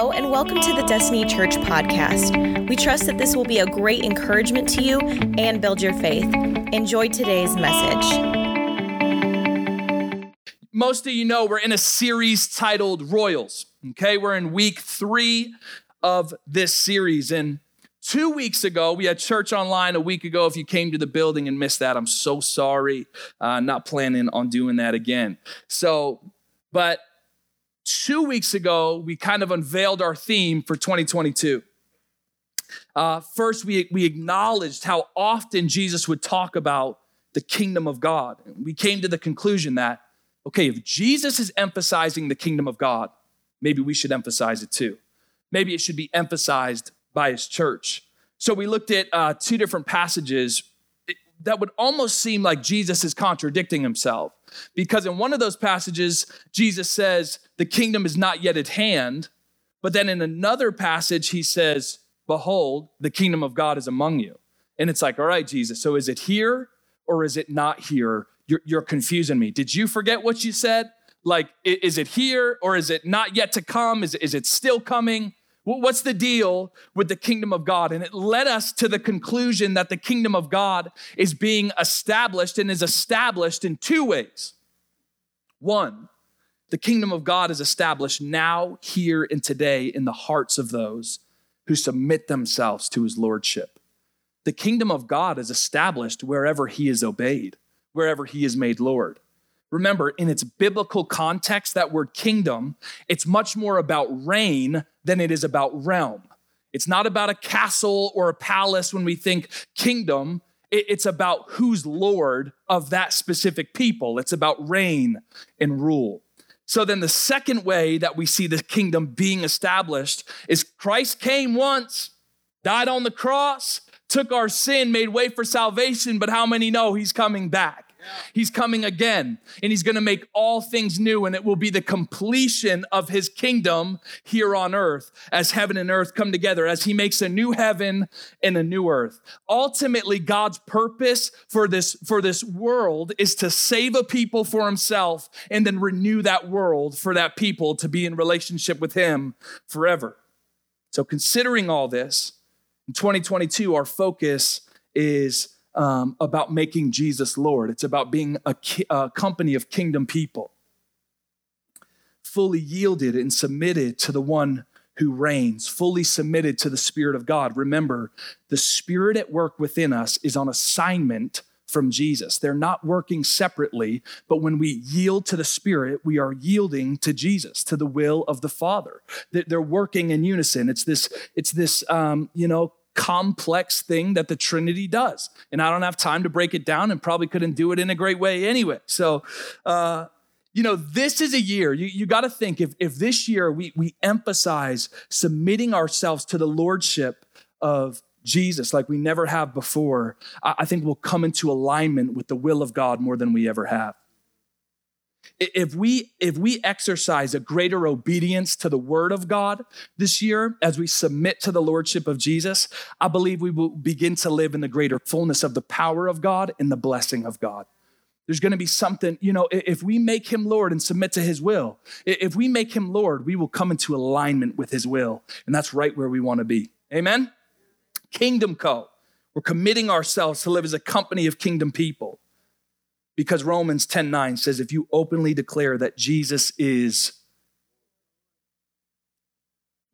Hello, and welcome to the Destiny Church podcast. We trust that this will be a great encouragement to you and build your faith. Enjoy today's message. Most of you know we're in a series titled Royals. Okay, we're in week three of this series. And two weeks ago, we had church online a week ago. If you came to the building and missed that, I'm so sorry. Uh, not planning on doing that again. So, but two weeks ago, we kind of unveiled our theme for 2022. Uh, first, we, we acknowledged how often Jesus would talk about the kingdom of God. We came to the conclusion that, okay, if Jesus is emphasizing the kingdom of God, maybe we should emphasize it too. Maybe it should be emphasized by his church. So we looked at uh, two different passages that would almost seem like Jesus is contradicting himself. Because in one of those passages, Jesus says, The kingdom is not yet at hand. But then in another passage, he says, Behold, the kingdom of God is among you. And it's like, All right, Jesus, so is it here or is it not here? You're, you're confusing me. Did you forget what you said? Like, is it here or is it not yet to come? Is, is it still coming? What's the deal with the kingdom of God? And it led us to the conclusion that the kingdom of God is being established and is established in two ways. One, the kingdom of God is established now, here, and today in the hearts of those who submit themselves to his lordship. The kingdom of God is established wherever he is obeyed, wherever he is made Lord. Remember, in its biblical context, that word kingdom, it's much more about reign than it is about realm. It's not about a castle or a palace when we think kingdom. It's about who's Lord of that specific people. It's about reign and rule. So then, the second way that we see the kingdom being established is Christ came once, died on the cross, took our sin, made way for salvation, but how many know he's coming back? He's coming again and he's going to make all things new and it will be the completion of his kingdom here on earth as heaven and earth come together as he makes a new heaven and a new earth. Ultimately God's purpose for this for this world is to save a people for himself and then renew that world for that people to be in relationship with him forever. So considering all this, in 2022 our focus is um, about making Jesus Lord. It's about being a, ki- a company of kingdom people, fully yielded and submitted to the one who reigns, fully submitted to the Spirit of God. Remember, the Spirit at work within us is on assignment from Jesus. They're not working separately, but when we yield to the Spirit, we are yielding to Jesus, to the will of the Father. They're working in unison. It's this, it's this, um, you know, complex thing that the Trinity does. And I don't have time to break it down and probably couldn't do it in a great way anyway. So, uh, you know, this is a year, you, you got to think if, if this year we, we emphasize submitting ourselves to the Lordship of Jesus like we never have before, I, I think we'll come into alignment with the will of God more than we ever have. If we, if we exercise a greater obedience to the word of God this year as we submit to the lordship of Jesus, I believe we will begin to live in the greater fullness of the power of God and the blessing of God. There's going to be something, you know, if we make him Lord and submit to his will, if we make him Lord, we will come into alignment with his will. And that's right where we want to be. Amen? Kingdom Co. We're committing ourselves to live as a company of kingdom people. Because Romans 10 9 says, if you openly declare that Jesus is,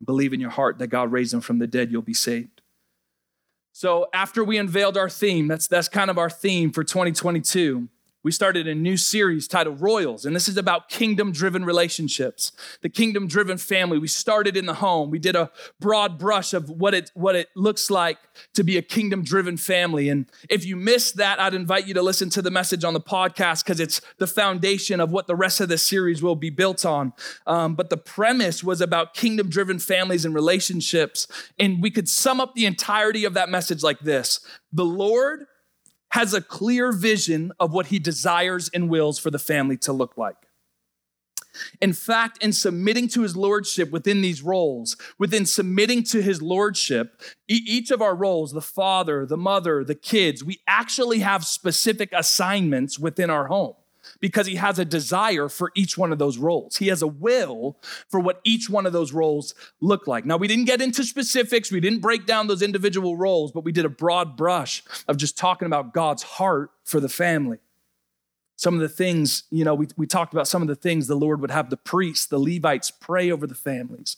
believe in your heart that God raised him from the dead, you'll be saved. So after we unveiled our theme, that's, that's kind of our theme for 2022 we started a new series titled Royals, and this is about kingdom driven relationships, the kingdom driven family. We started in the home. We did a broad brush of what it, what it looks like to be a kingdom driven family. And if you missed that, I'd invite you to listen to the message on the podcast because it's the foundation of what the rest of the series will be built on. Um, but the premise was about kingdom driven families and relationships. And we could sum up the entirety of that message like this The Lord has a clear vision of what he desires and wills for the family to look like. In fact, in submitting to his lordship within these roles, within submitting to his lordship, each of our roles, the father, the mother, the kids, we actually have specific assignments within our home. Because he has a desire for each one of those roles. He has a will for what each one of those roles look like. Now, we didn't get into specifics, we didn't break down those individual roles, but we did a broad brush of just talking about God's heart for the family. Some of the things, you know, we, we talked about some of the things the Lord would have the priests, the Levites pray over the families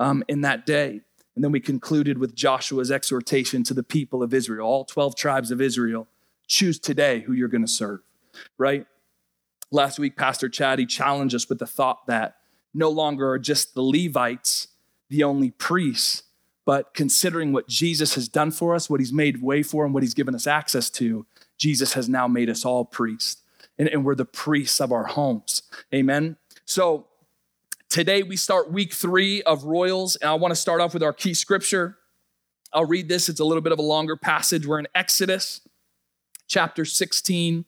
um, in that day. And then we concluded with Joshua's exhortation to the people of Israel, all 12 tribes of Israel. Choose today who you're going to serve, right? Last week, Pastor Chad, he challenged us with the thought that no longer are just the Levites the only priests, but considering what Jesus has done for us, what he's made way for, and what he's given us access to, Jesus has now made us all priests. And, and we're the priests of our homes. Amen. So today we start week three of Royals, and I want to start off with our key scripture. I'll read this, it's a little bit of a longer passage. We're in Exodus chapter 16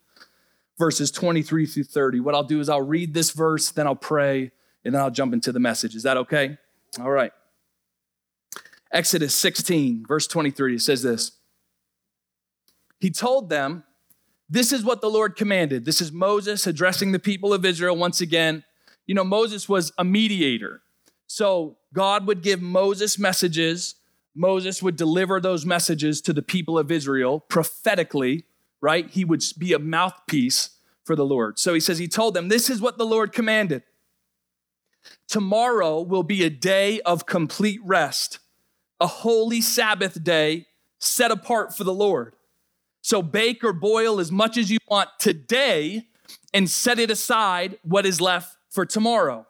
verses 23 through 30. What I'll do is I'll read this verse, then I'll pray, and then I'll jump into the message. Is that okay? All right. Exodus 16, verse 23, it says this He told them, This is what the Lord commanded. This is Moses addressing the people of Israel once again. You know, Moses was a mediator. So God would give Moses messages. Moses would deliver those messages to the people of Israel prophetically right? He would be a mouthpiece for the Lord. So he says, He told them, This is what the Lord commanded. Tomorrow will be a day of complete rest, a holy Sabbath day set apart for the Lord. So bake or boil as much as you want today and set it aside what is left for tomorrow.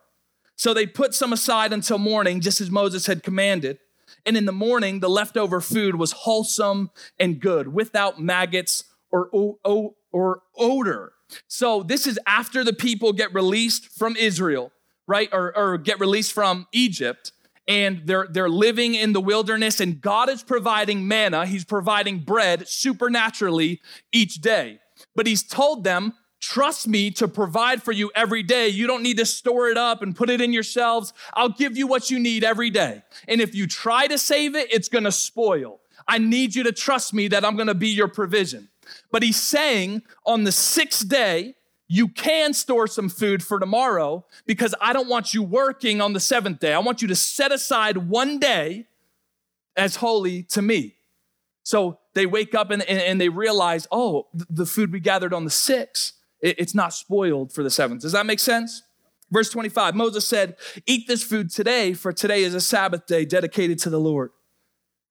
So they put some aside until morning, just as Moses had commanded. And in the morning, the leftover food was wholesome and good, without maggots or, or, or odor. So this is after the people get released from Israel, right? Or, or get released from Egypt and they're they're living in the wilderness and God is providing manna, he's providing bread supernaturally each day. But he's told them, "Trust me to provide for you every day. You don't need to store it up and put it in yourselves. I'll give you what you need every day. And if you try to save it, it's going to spoil. I need you to trust me that I'm going to be your provision." But he's saying on the sixth day, you can store some food for tomorrow because I don't want you working on the seventh day. I want you to set aside one day as holy to me. So they wake up and, and, and they realize, oh, the food we gathered on the sixth, it, it's not spoiled for the seventh. Does that make sense? Verse 25 Moses said, Eat this food today, for today is a Sabbath day dedicated to the Lord.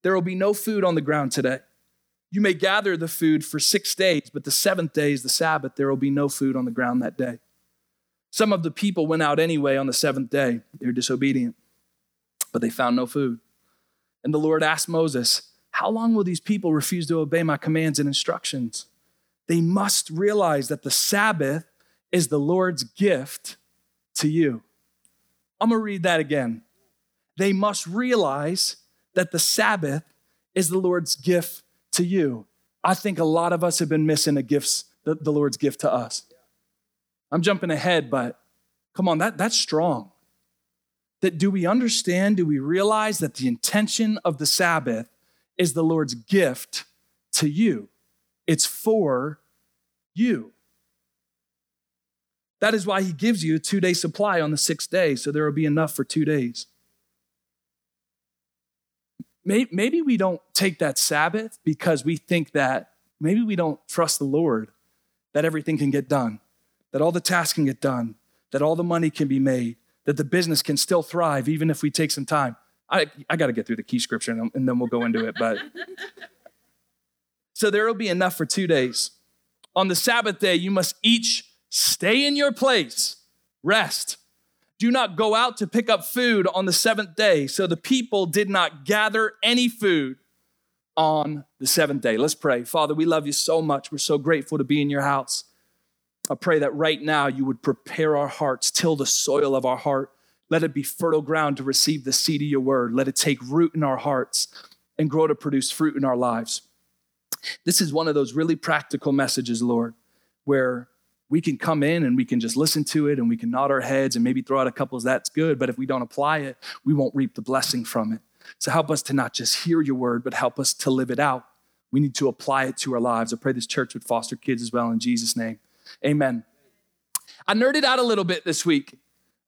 There will be no food on the ground today. You may gather the food for six days, but the seventh day is the Sabbath. There will be no food on the ground that day. Some of the people went out anyway on the seventh day. They're disobedient, but they found no food. And the Lord asked Moses, How long will these people refuse to obey my commands and instructions? They must realize that the Sabbath is the Lord's gift to you. I'm gonna read that again. They must realize that the Sabbath is the Lord's gift to you. I think a lot of us have been missing a gift, the, the Lord's gift to us. I'm jumping ahead, but come on, that, that's strong. That do we understand, do we realize that the intention of the Sabbath is the Lord's gift to you? It's for you. That is why he gives you a two day supply on the sixth day, so there will be enough for two days maybe we don't take that Sabbath because we think that maybe we don't trust the Lord that everything can get done, that all the tasks can get done, that all the money can be made, that the business can still thrive even if we take some time. I, I got to get through the key scripture and, and then we'll go into it. But so there will be enough for two days. On the Sabbath day, you must each stay in your place, rest, do not go out to pick up food on the seventh day. So the people did not gather any food on the seventh day. Let's pray. Father, we love you so much. We're so grateful to be in your house. I pray that right now you would prepare our hearts, till the soil of our heart. Let it be fertile ground to receive the seed of your word. Let it take root in our hearts and grow to produce fruit in our lives. This is one of those really practical messages, Lord, where we can come in and we can just listen to it and we can nod our heads and maybe throw out a couple of that's good. But if we don't apply it, we won't reap the blessing from it. So help us to not just hear your word, but help us to live it out. We need to apply it to our lives. I pray this church would foster kids as well in Jesus' name. Amen. I nerded out a little bit this week.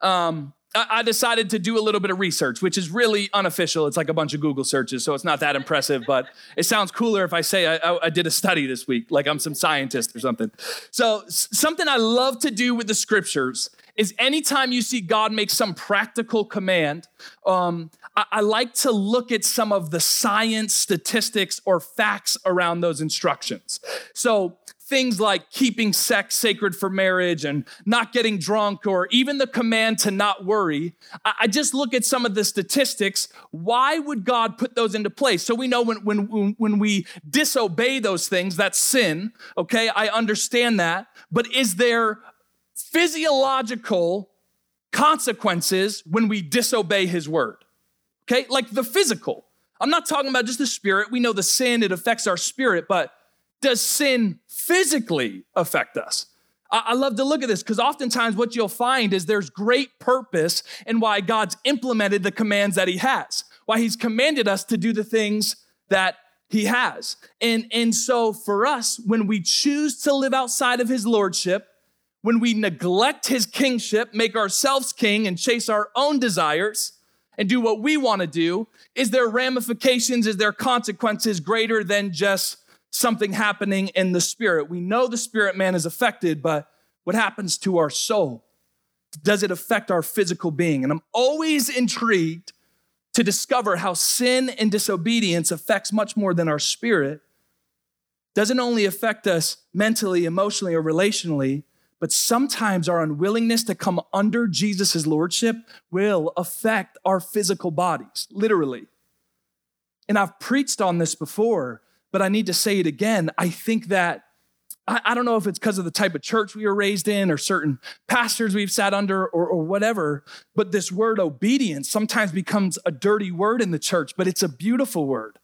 Um, I decided to do a little bit of research, which is really unofficial. It's like a bunch of Google searches, so it's not that impressive, but it sounds cooler if I say I, I, I, did a study this week, like I'm some scientist or something. So, something I love to do with the scriptures is anytime you see God make some practical command, um, I, I like to look at some of the science, statistics, or facts around those instructions. So, things like keeping sex sacred for marriage and not getting drunk, or even the command to not worry, I just look at some of the statistics. Why would God put those into place? So we know when, when, when we disobey those things, that's sin. Okay, I understand that. But is there physiological consequences when we disobey his word? Okay, like the physical. I'm not talking about just the spirit. We know the sin, it affects our spirit, but does sin physically affect us? I love to look at this because oftentimes what you'll find is there's great purpose in why God's implemented the commands that He has, why He's commanded us to do the things that He has. And, and so for us, when we choose to live outside of His Lordship, when we neglect His kingship, make ourselves king, and chase our own desires, and do what we want to do, is there ramifications, is there consequences greater than just something happening in the spirit. We know the spirit man is affected, but what happens to our soul? Does it affect our physical being? And I'm always intrigued to discover how sin and disobedience affects much more than our spirit. Doesn't only affect us mentally, emotionally, or relationally, but sometimes our unwillingness to come under Jesus' lordship will affect our physical bodies, literally. And I've preached on this before but I need to say it again. I think that, I, I don't know if it's because of the type of church we were raised in or certain pastors we've sat under or, or whatever, but this word obedience sometimes becomes a dirty word in the church, but it's a beautiful word,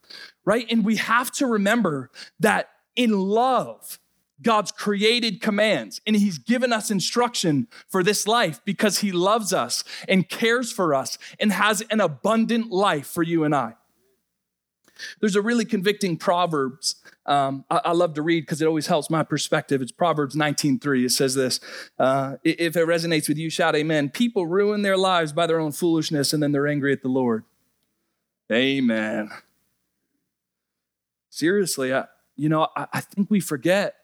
right? And we have to remember that in love, God's created commands and He's given us instruction for this life because He loves us and cares for us and has an abundant life for you and I. There's a really convicting Proverbs um, I, I, love to read because it always helps my perspective. It's Proverbs 19:3. It says this: uh, If it resonates with you, shout Amen. People ruin their lives by their own foolishness, and then they're angry at the Lord. Amen. Seriously, I, you know, I, I think we forget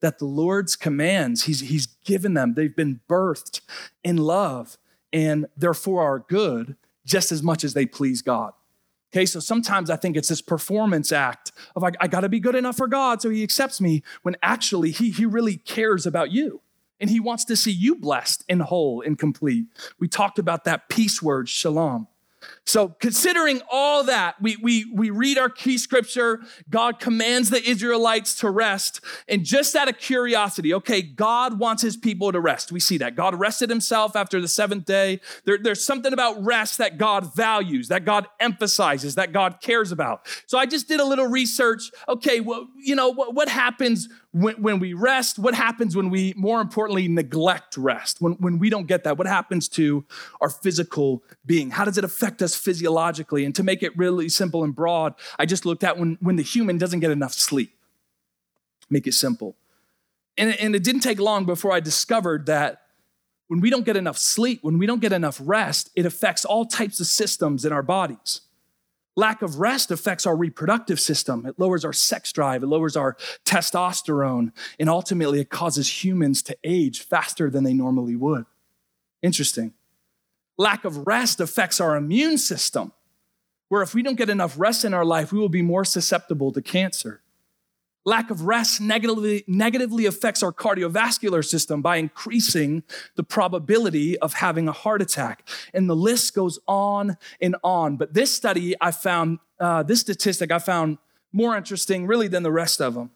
that the Lord's commands, he's, he's given them, they've been birthed in love, and they're for our good just as much as they please God. Okay, so sometimes I think it's this performance act of like, I got to be good enough for God so he accepts me, when actually he, he really cares about you and he wants to see you blessed and whole and complete. We talked about that peace word, shalom. So, considering all that, we, we, we read our key scripture. God commands the Israelites to rest. And just out of curiosity, okay, God wants his people to rest. We see that. God rested himself after the seventh day. There, there's something about rest that God values, that God emphasizes, that God cares about. So, I just did a little research. Okay, well, you know, what, what happens when, when we rest, what happens when we, more importantly, neglect rest? When, when we don't get that, what happens to our physical being? How does it affect us physiologically? And to make it really simple and broad, I just looked at when, when the human doesn't get enough sleep. Make it simple. And, and it didn't take long before I discovered that when we don't get enough sleep, when we don't get enough rest, it affects all types of systems in our bodies. Lack of rest affects our reproductive system. It lowers our sex drive, it lowers our testosterone, and ultimately it causes humans to age faster than they normally would. Interesting. Lack of rest affects our immune system, where if we don't get enough rest in our life, we will be more susceptible to cancer. Lack of rest negatively, negatively affects our cardiovascular system by increasing the probability of having a heart attack. And the list goes on and on. But this study I found, uh, this statistic I found more interesting really than the rest of them.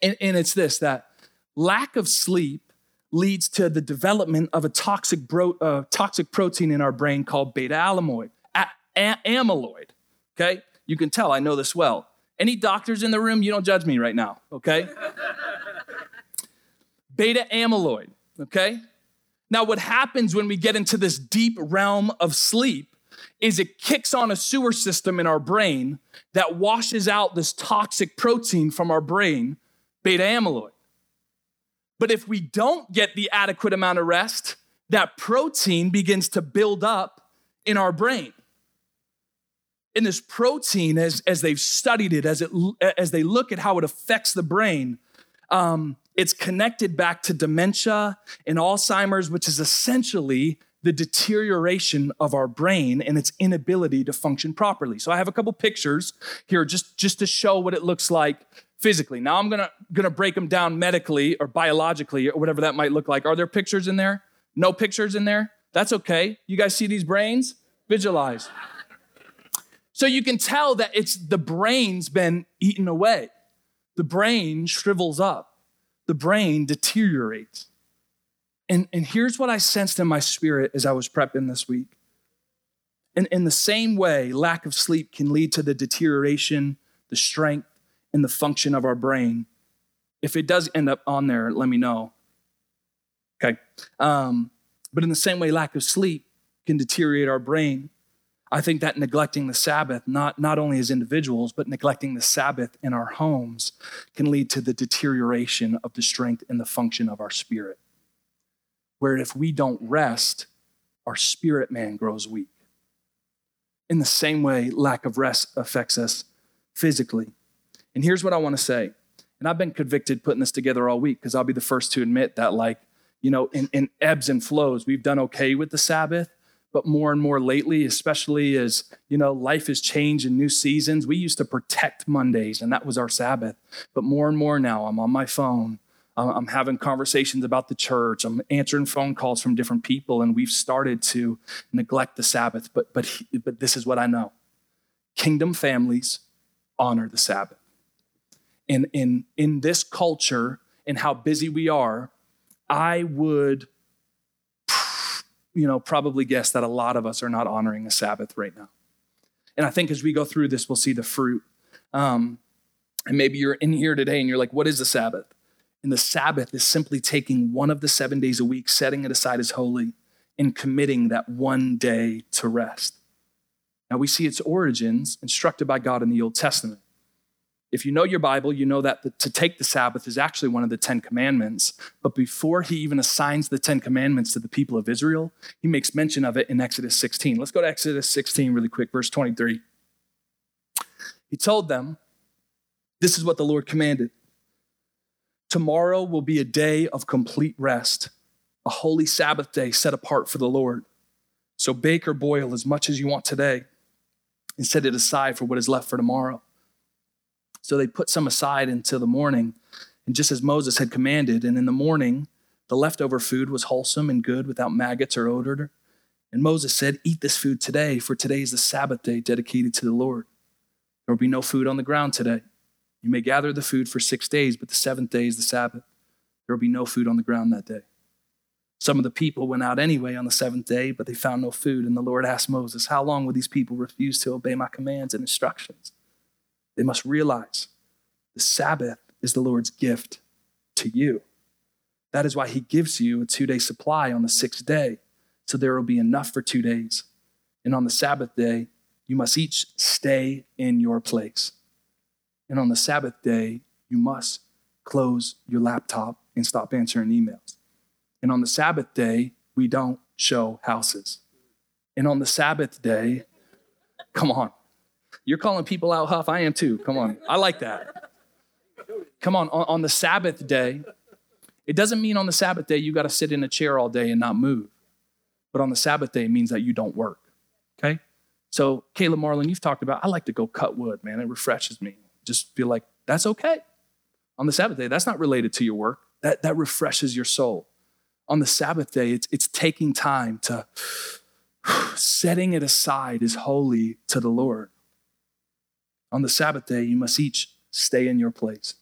And, and it's this that lack of sleep leads to the development of a toxic, bro, uh, toxic protein in our brain called beta amyloid. A- a- amyloid, okay? You can tell I know this well. Any doctors in the room, you don't judge me right now, okay? Beta amyloid, okay? Now, what happens when we get into this deep realm of sleep is it kicks on a sewer system in our brain that washes out this toxic protein from our brain, beta amyloid. But if we don't get the adequate amount of rest, that protein begins to build up in our brain. And this protein, as, as they've studied it, as, it, as they look at how it affects the brain, um, it's connected back to dementia and Alzheimer's, which is essentially the deterioration of our brain and its inability to function properly. So I have a couple pictures here just, just to show what it looks like physically. Now I'm gonna, gonna break them down medically or biologically or whatever that might look like. Are there pictures in there? No pictures in there? That's okay. You guys see these brains? Visualize. So you can tell that it's the brain's been eaten away. The brain shrivels up. The brain deteriorates. And, and here's what I sensed in my spirit as I was prepping this week. In, in the same way, lack of sleep can lead to the deterioration, the strength, and the function of our brain. If it does end up on there, let me know. Okay. Um, but in the same way, lack of sleep can deteriorate our brain. I think that neglecting the Sabbath, not, not only as individuals, but neglecting the Sabbath in our homes, can lead to the deterioration of the strength and the function of our spirit where if we don't rest, our spirit man grows weak. In the same way, lack of rest affects us physically. And here's what I want to say. And I've been convicted putting this together all week because I'll be the first to admit that, like, you know, in, in ebbs and flows, we've done okay with the Sabbath, but more and more lately, especially as, you know, life has changed in new seasons, we used to protect Mondays and that was our Sabbath. But more and more now, I'm on my phone. I'm having conversations about the church. I'm answering phone calls from different people, and we've started to neglect the Sabbath. But, but, but this is what I know kingdom families honor the Sabbath. And in, in this culture and how busy we are, I would you know, probably guess that a lot of us are not honoring the Sabbath right now. And I think as we go through this, we'll see the fruit. Um, and maybe you're in here today and you're like, what is the Sabbath? And the Sabbath is simply taking one of the seven days a week, setting it aside as holy, and committing that one day to rest. Now we see its origins instructed by God in the Old Testament. If you know your Bible, you know that the, to take the Sabbath is actually one of the Ten Commandments. But before he even assigns the Ten Commandments to the people of Israel, he makes mention of it in Exodus 16. Let's go to Exodus 16 really quick, verse 23. He told them, This is what the Lord commanded Tomorrow will be a day of complete rest, a holy Sabbath day set apart for the Lord. So bake or boil as much as you want today and set it aside for what is left for tomorrow. So they put some aside until the morning, and just as Moses had commanded, and in the morning, the leftover food was wholesome and good without maggots or odor. And Moses said, Eat this food today, for today is the Sabbath day dedicated to the Lord. There will be no food on the ground today. You may gather the food for six days, but the seventh day is the Sabbath. There will be no food on the ground that day. Some of the people went out anyway on the seventh day, but they found no food. And the Lord asked Moses, How long will these people refuse to obey my commands and instructions? They must realize the Sabbath is the Lord's gift to you. That is why he gives you a two day supply on the sixth day, so there will be enough for two days. And on the Sabbath day, you must each stay in your place. And on the Sabbath day, you must close your laptop and stop answering emails. And on the Sabbath day, we don't show houses. And on the Sabbath day, come on. You're calling people out, Huff. I am too. Come on. I like that. Come on. On, on the Sabbath day, it doesn't mean on the Sabbath day you got to sit in a chair all day and not move. But on the Sabbath day, means that you don't work. Okay? So, Caleb Marlin, you've talked about, I like to go cut wood, man. It refreshes me just feel like that's okay. On the Sabbath day, that's not related to your work. That, that refreshes your soul. On the Sabbath day, it's, it's taking time to setting it aside is holy to the Lord. On the Sabbath day, you must each stay in your place.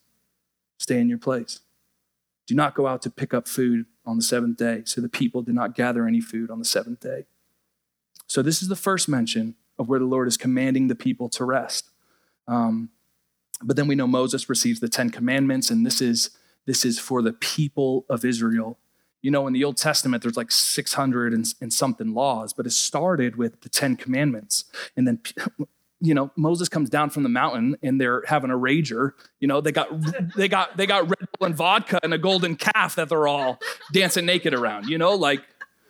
Stay in your place. Do not go out to pick up food on the seventh day. So the people did not gather any food on the seventh day. So this is the first mention of where the Lord is commanding the people to rest. Um, but then we know Moses receives the Ten Commandments, and this is this is for the people of Israel. You know, in the Old Testament, there's like 600 and, and something laws, but it started with the Ten Commandments. And then you know, Moses comes down from the mountain and they're having a rager. You know, they got they got they got Red Bull and vodka and a golden calf that they're all dancing naked around. You know, like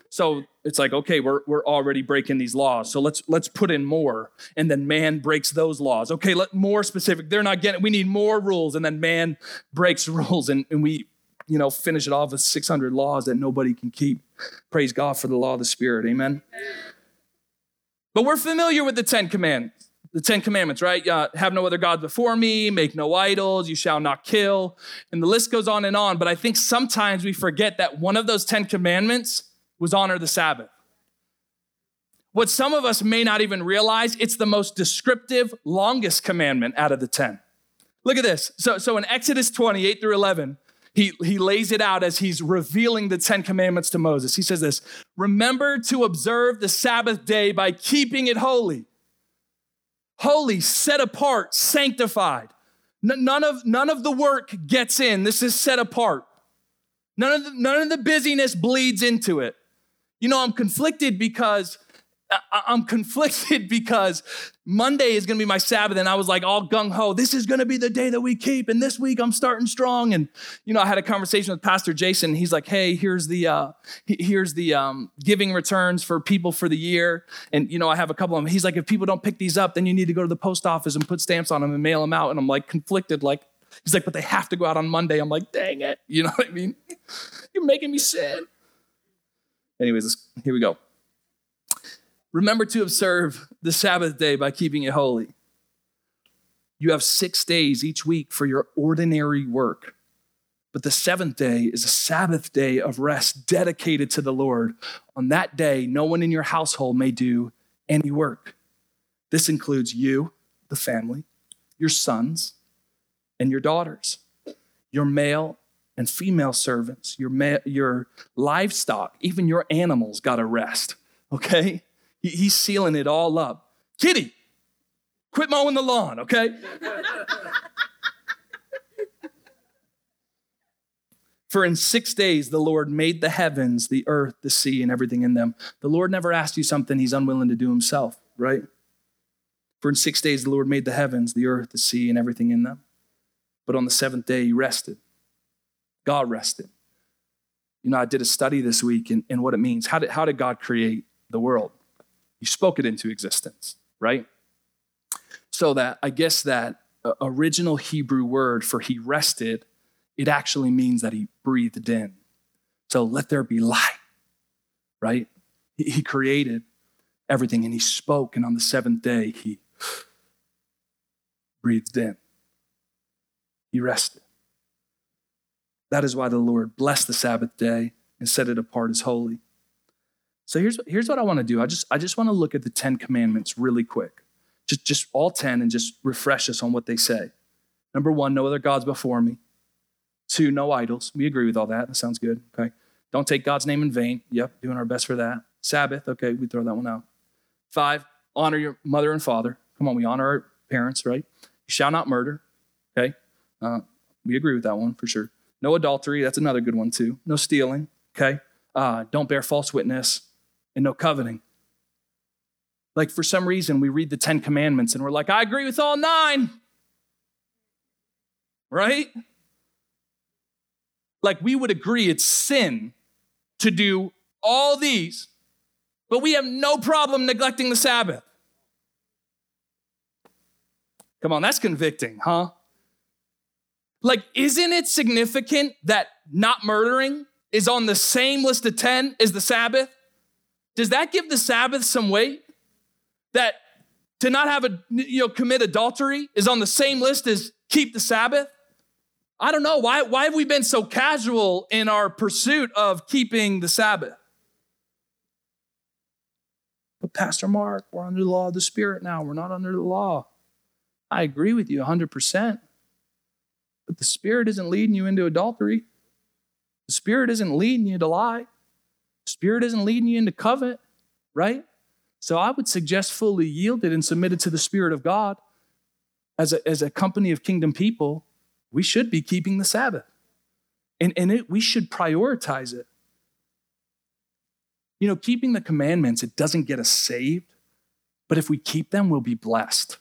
so it's like okay, we're we're already breaking these laws. So let's let's put in more. And then man breaks those laws. Okay, let more specific. They're not getting. We need more rules. And then man breaks rules, and, and we you know finish it off with 600 laws that nobody can keep. Praise God for the law of the Spirit. Amen. But we're familiar with the Ten Commandments the Ten Commandments, right? Uh, have no other gods before me, make no idols, you shall not kill. And the list goes on and on. But I think sometimes we forget that one of those Ten Commandments was honor the Sabbath. What some of us may not even realize, it's the most descriptive, longest commandment out of the 10. Look at this. So, so in Exodus 28 through 11, he, he lays it out as he's revealing the Ten Commandments to Moses. He says this Remember to observe the Sabbath day by keeping it holy holy, set apart, sanctified. None, of, none of the work gets in. This is set apart. None of, the, none of the busyness bleeds into it. You know, I'm conflicted because I'm conflicted because Monday is going to be my Sabbath, and I was like all gung ho. This is going to be the day that we keep, and this week I'm starting strong. And you know, I had a conversation with Pastor Jason. He's like, "Hey, here's the uh, here's the um, giving returns for people for the year." And you know, I have a couple of them. He's like, "If people don't pick these up, then you need to go to the post office and put stamps on them and mail them out." And I'm like conflicted, like. He's like, but they have to go out on Monday. I'm like, dang it. You know what I mean? You're making me sad. Anyways, here we go. Remember to observe the Sabbath day by keeping it holy. You have six days each week for your ordinary work. But the seventh day is a Sabbath day of rest dedicated to the Lord. On that day, no one in your household may do any work. This includes you, the family, your sons, and your daughters, your male and female servants, your, ma- your livestock, even your animals got a rest, okay? He's sealing it all up. Kitty, quit mowing the lawn, okay? For in six days the Lord made the heavens, the earth, the sea, and everything in them. The Lord never asked you something he's unwilling to do himself, right? For in six days the Lord made the heavens, the earth, the sea, and everything in them. But on the seventh day he rested. God rested. You know, I did a study this week and, what it means. How did, how did God create the world? He spoke it into existence, right? So that I guess that uh, original Hebrew word for he rested, it actually means that he breathed in. So let there be light, right? He created everything and he spoke, and on the seventh day, he breathed in. He rested. That is why the Lord blessed the Sabbath day and set it apart as holy. So here's, here's what I want to do. I just, I just want to look at the 10 commandments really quick. Just, just all 10 and just refresh us on what they say. Number one, no other gods before me. Two, no idols. We agree with all that. That sounds good. Okay. Don't take God's name in vain. Yep, doing our best for that. Sabbath. Okay, we throw that one out. Five, honor your mother and father. Come on, we honor our parents, right? You shall not murder. Okay. Uh, we agree with that one for sure. No adultery. That's another good one too. No stealing. Okay. Uh, don't bear false witness and no coveting. Like for some reason, we read the Ten Commandments and we're like, I agree with all nine. Right? Like we would agree it's sin to do all these, but we have no problem neglecting the Sabbath. Come on, that's convicting, huh? Like, isn't it significant that not murdering is on the same list of 10 as the Sabbath? Does that give the Sabbath some weight? That to not have a, you know, commit adultery is on the same list as keep the Sabbath? I don't know. Why, why have we been so casual in our pursuit of keeping the Sabbath? But, Pastor Mark, we're under the law of the Spirit now. We're not under the law. I agree with you 100%. But the Spirit isn't leading you into adultery, the Spirit isn't leading you to lie. Spirit isn't leading you into covet, right? So I would suggest fully yielded and submitted to the Spirit of God. As a, as a company of kingdom people, we should be keeping the Sabbath. And, and it, we should prioritize it. You know, keeping the commandments, it doesn't get us saved, but if we keep them, we'll be blessed.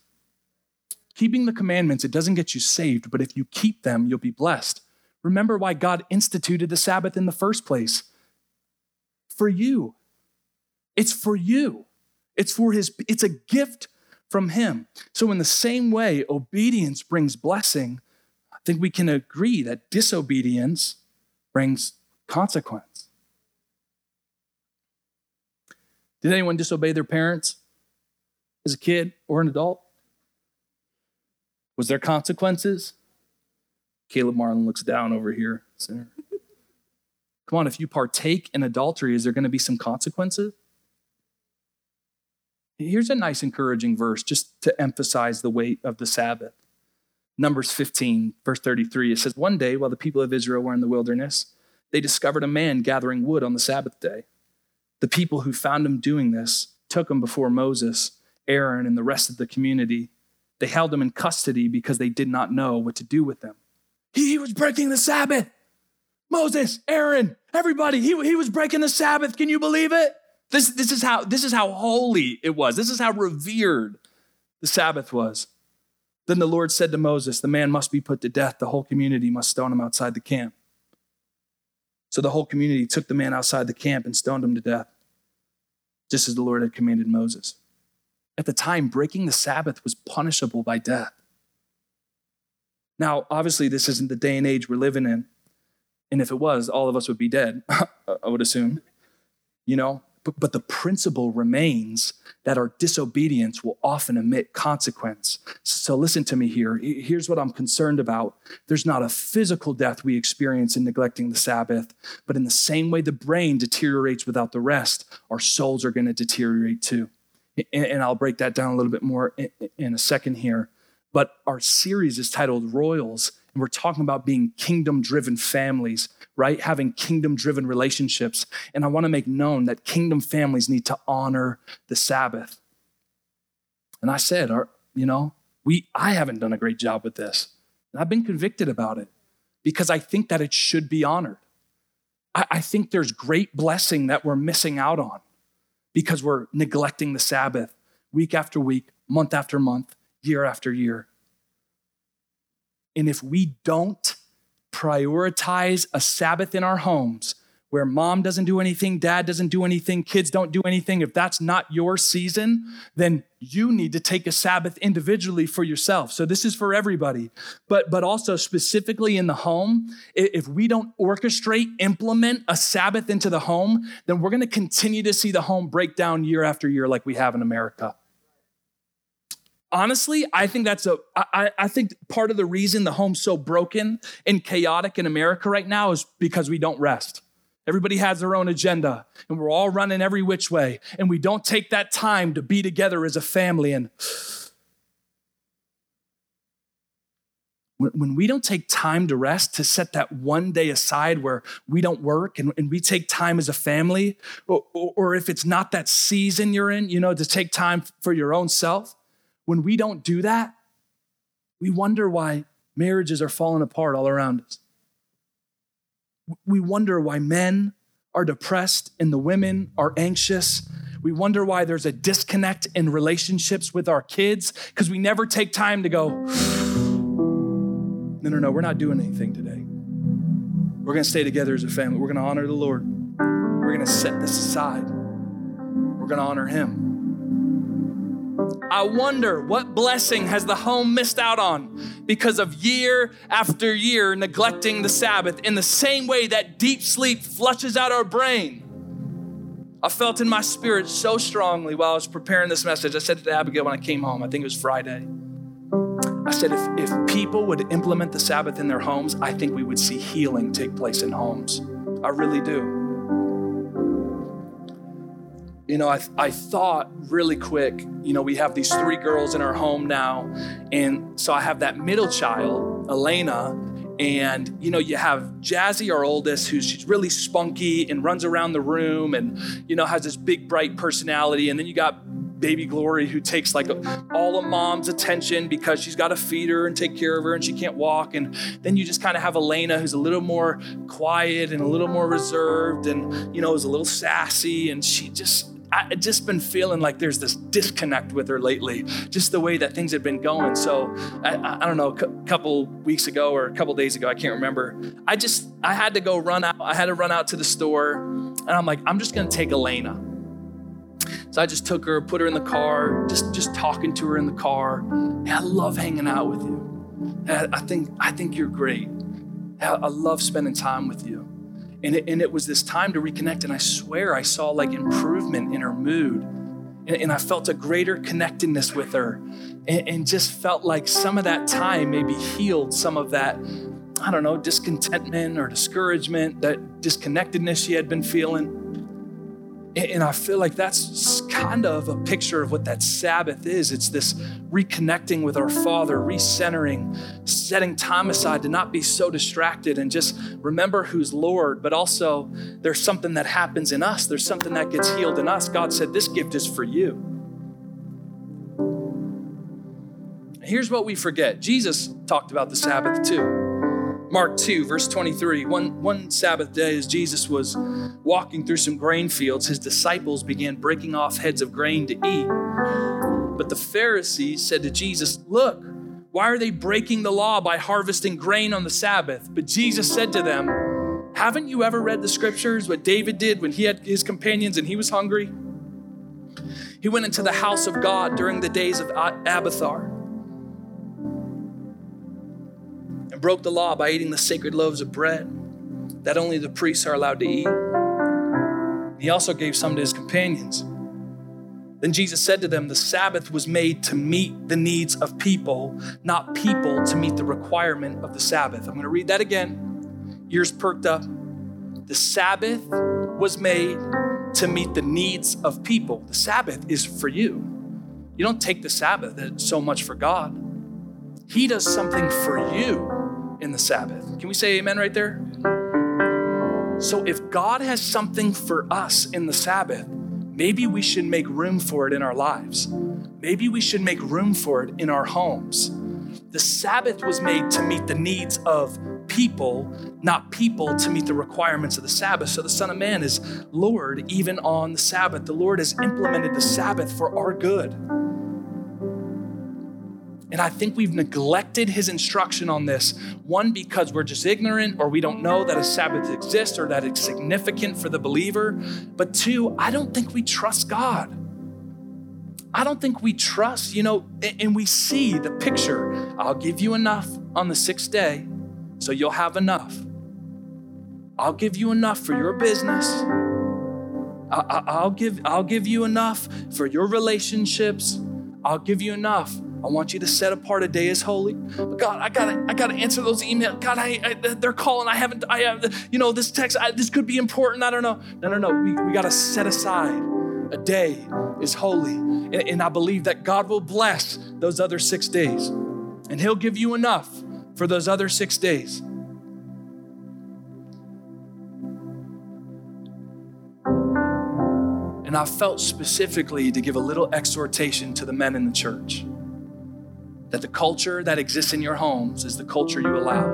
Keeping the commandments, it doesn't get you saved, but if you keep them, you'll be blessed. Remember why God instituted the Sabbath in the first place. For you. It's for you. It's for his it's a gift from him. So in the same way obedience brings blessing, I think we can agree that disobedience brings consequence. Did anyone disobey their parents as a kid or an adult? Was there consequences? Caleb Marlin looks down over here. Come on, if you partake in adultery, is there going to be some consequences? Here's a nice, encouraging verse just to emphasize the weight of the Sabbath. Numbers 15, verse 33, it says, One day while the people of Israel were in the wilderness, they discovered a man gathering wood on the Sabbath day. The people who found him doing this took him before Moses, Aaron, and the rest of the community. They held him in custody because they did not know what to do with him. He was breaking the Sabbath. Moses, Aaron, everybody, he, he was breaking the Sabbath. Can you believe it? This, this, is how, this is how holy it was. This is how revered the Sabbath was. Then the Lord said to Moses, The man must be put to death. The whole community must stone him outside the camp. So the whole community took the man outside the camp and stoned him to death, just as the Lord had commanded Moses. At the time, breaking the Sabbath was punishable by death. Now, obviously, this isn't the day and age we're living in. And if it was, all of us would be dead, I would assume. You know, but, but the principle remains that our disobedience will often emit consequence. So listen to me here. Here's what I'm concerned about. There's not a physical death we experience in neglecting the Sabbath, but in the same way the brain deteriorates without the rest, our souls are going to deteriorate too. And I'll break that down a little bit more in a second here. But our series is titled Royals, and we're talking about being kingdom driven families right? Having kingdom driven relationships. And I want to make known that kingdom families need to honor the Sabbath. And I said, you know, we, I haven't done a great job with this. And I've been convicted about it because I think that it should be honored. I, I think there's great blessing that we're missing out on because we're neglecting the Sabbath week after week, month after month, year after year. And if we don't prioritize a Sabbath in our homes where mom doesn't do anything, dad doesn't do anything, kids don't do anything, if that's not your season, then you need to take a Sabbath individually for yourself. So this is for everybody. But but also specifically in the home, if we don't orchestrate, implement a Sabbath into the home, then we're going to continue to see the home break down year after year like we have in America honestly, I think that's a. I, I think part of the reason the home's so broken and chaotic in America right now is because we don't rest. Everybody has their own agenda, and we're all running every which way, and we don't take that time to be together as a family. And when we don't take time to rest, to set that one day aside where we don't work and, and we take time as a family, or, or, if it's not that season you're in, you know, to take time for your own self, when we don't do that, we wonder why marriages are falling apart all around us. We wonder why men are depressed and the women are anxious. We wonder why there's a disconnect in relationships with our kids because we never take time to go, no, no, no, we're not doing anything today. We're going to stay together as a family. We're going to honor the Lord. We're going to set this aside. We're going to honor Him. I wonder what blessing has the home missed out on because of year after year neglecting the Sabbath in the same way that deep sleep flushes out our brain. I felt in my spirit so strongly while I was preparing this message. I said it to Abigail when I came home, I think it was Friday. I said, if, if people would implement the Sabbath in their homes, I think we would see healing take place in homes. I really do you know, I, I thought really quick, you know, we have these three girls in our home now. And so I have that middle child, Elena, and you know, you have Jazzy, our oldest, who's she's really spunky and runs around the room and you know has this big bright personality. And then you got baby Glory, who takes like all of mom's attention because she's got to feed her and take care of her and she can't walk. And then you just kind of have Elena, who's a little more quiet and a little more reserved and you know is a little sassy and she just I just been feeling like there's this disconnect with her lately, just the way that things have been going. So I, I don't know, a couple weeks ago or a couple days ago, I can't remember. I just I had to go run out. I had to run out to the store, and I'm like, I'm just gonna take Elena. So I just took her, put her in the car, just just talking to her in the car. I love hanging out with you. I think I think you're great. I love spending time with you. And it, and it was this time to reconnect. And I swear I saw like improvement in her mood. And, and I felt a greater connectedness with her. And, and just felt like some of that time maybe healed some of that, I don't know, discontentment or discouragement, that disconnectedness she had been feeling. And I feel like that's kind of a picture of what that Sabbath is. It's this reconnecting with our Father, recentering, setting time aside to not be so distracted and just remember who's Lord. But also, there's something that happens in us, there's something that gets healed in us. God said, This gift is for you. Here's what we forget Jesus talked about the Sabbath too. Mark 2, verse 23. One, one Sabbath day, as Jesus was walking through some grain fields, his disciples began breaking off heads of grain to eat. But the Pharisees said to Jesus, Look, why are they breaking the law by harvesting grain on the Sabbath? But Jesus said to them, Haven't you ever read the scriptures, what David did when he had his companions and he was hungry? He went into the house of God during the days of Abiathar and broke the law by eating the sacred loaves of bread that only the priests are allowed to eat. He also gave some to his companions. Then Jesus said to them, The Sabbath was made to meet the needs of people, not people to meet the requirement of the Sabbath. I'm going to read that again. Ears perked up. The Sabbath was made to meet the needs of people. The Sabbath is for you. You don't take the Sabbath so much for God, He does something for you in the Sabbath. Can we say amen right there? So, if God has something for us in the Sabbath, maybe we should make room for it in our lives. Maybe we should make room for it in our homes. The Sabbath was made to meet the needs of people, not people to meet the requirements of the Sabbath. So the Son of Man is Lord even on the Sabbath. The Lord has implemented the Sabbath for our good. And I think we've neglected his instruction on this. One, because we're just ignorant or we don't know that a Sabbath exists or that it's significant for the believer. But two, I don't think we trust God. I don't think we trust, you know, and we see the picture. I'll give you enough on the sixth day, so you'll have enough. I'll give you enough for your business. I'll give, I'll give you enough for your relationships. I'll give you enough I want you to set apart a day as holy. But God, I gotta, I gotta answer those emails. God, I, I, they're calling. I haven't, I have, you know, this text. I, this could be important. I don't know. No, no, no. We, we gotta set aside a day is holy, and, and I believe that God will bless those other six days, and He'll give you enough for those other six days. And I felt specifically to give a little exhortation to the men in the church that the culture that exists in your homes is the culture you allow.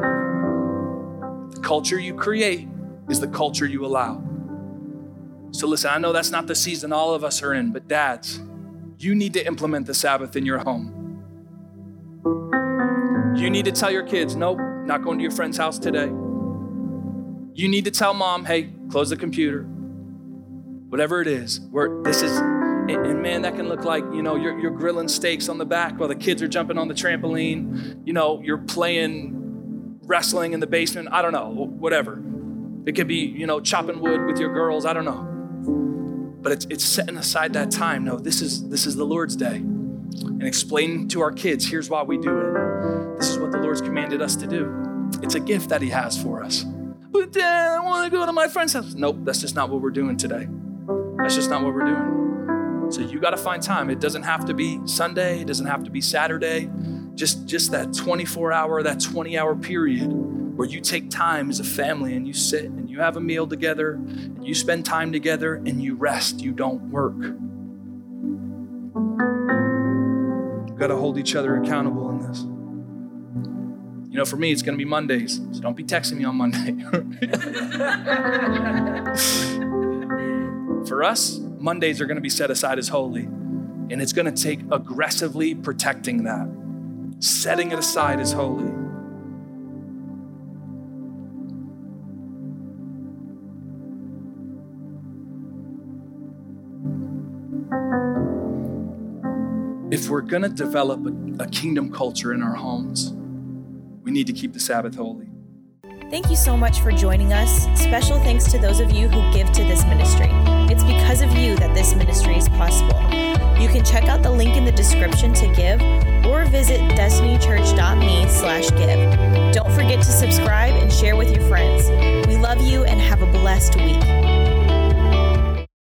The culture you create is the culture you allow. So, listen, I know that's not the season all of us are in, but dads, you need to implement the Sabbath in your home. You need to tell your kids, nope, not going to your friend's house today. You need to tell mom, hey, close the computer. Whatever it is, this is and, and, man, that can look like, you know, you're, you're grilling steaks on the back while the kids are jumping on the trampoline. You know, you're playing wrestling in the basement. I don't know, whatever. It could be, you know, chopping wood with your girls. I don't know. But it's, it's setting aside that time. No, this is this is the Lord's day. And explaining to our kids, here's why we do it. This is what the Lord's commanded us to do. It's a gift that He has for us. But Dad, I want to go to my friend's house. Nope, that's just not what we're doing today. That's just not what we're doing. So you got to find time. It doesn't have to be Sunday, it doesn't have to be Saturday. Just just that 24 hour, that 20 hour period where you take time as a family and you sit and you have a meal together and you spend time together and you rest, you don't work. You've got to hold each other accountable in this. You know, for me, it's going to be Mondays, so don't be texting me on Monday. for us, Mondays are going to be set aside as holy. And it's going to take aggressively protecting that, setting it aside as holy. If we're going to develop a, kingdom culture in our homes, we need to keep the Sabbath holy. Thank you so much for joining us. Special thanks to those of you who give to this ministry. Because of you that this ministry is possible. You can check out the link in the description to give or visit destinychurch.me slash give. Don't forget to subscribe and share with your friends. We love you and have a blessed week.